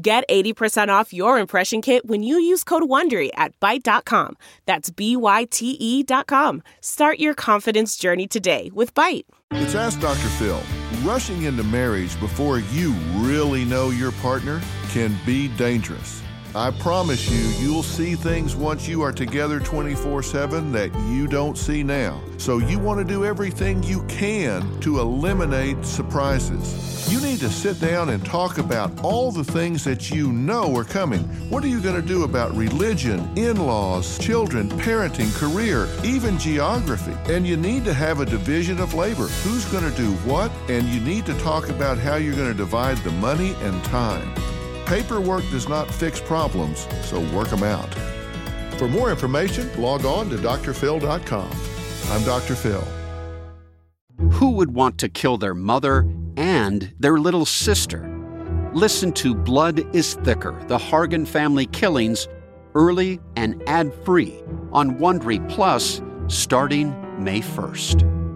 Get 80% off your impression kit when you use code WONDERY at Byte.com. That's B-Y-T-E dot com. Start your confidence journey today with Byte. It's Ask Dr. Phil. Rushing into marriage before you really know your partner can be dangerous. I promise you, you'll see things once you are together 24 7 that you don't see now. So you want to do everything you can to eliminate surprises. You need to sit down and talk about all the things that you know are coming. What are you going to do about religion, in laws, children, parenting, career, even geography? And you need to have a division of labor. Who's going to do what? And you need to talk about how you're going to divide the money and time. Paperwork does not fix problems, so work them out. For more information, log on to drphil.com. I'm Dr. Phil. Who would want to kill their mother and their little sister? Listen to Blood is Thicker The Hargan Family Killings early and ad free on Wondery Plus starting May 1st.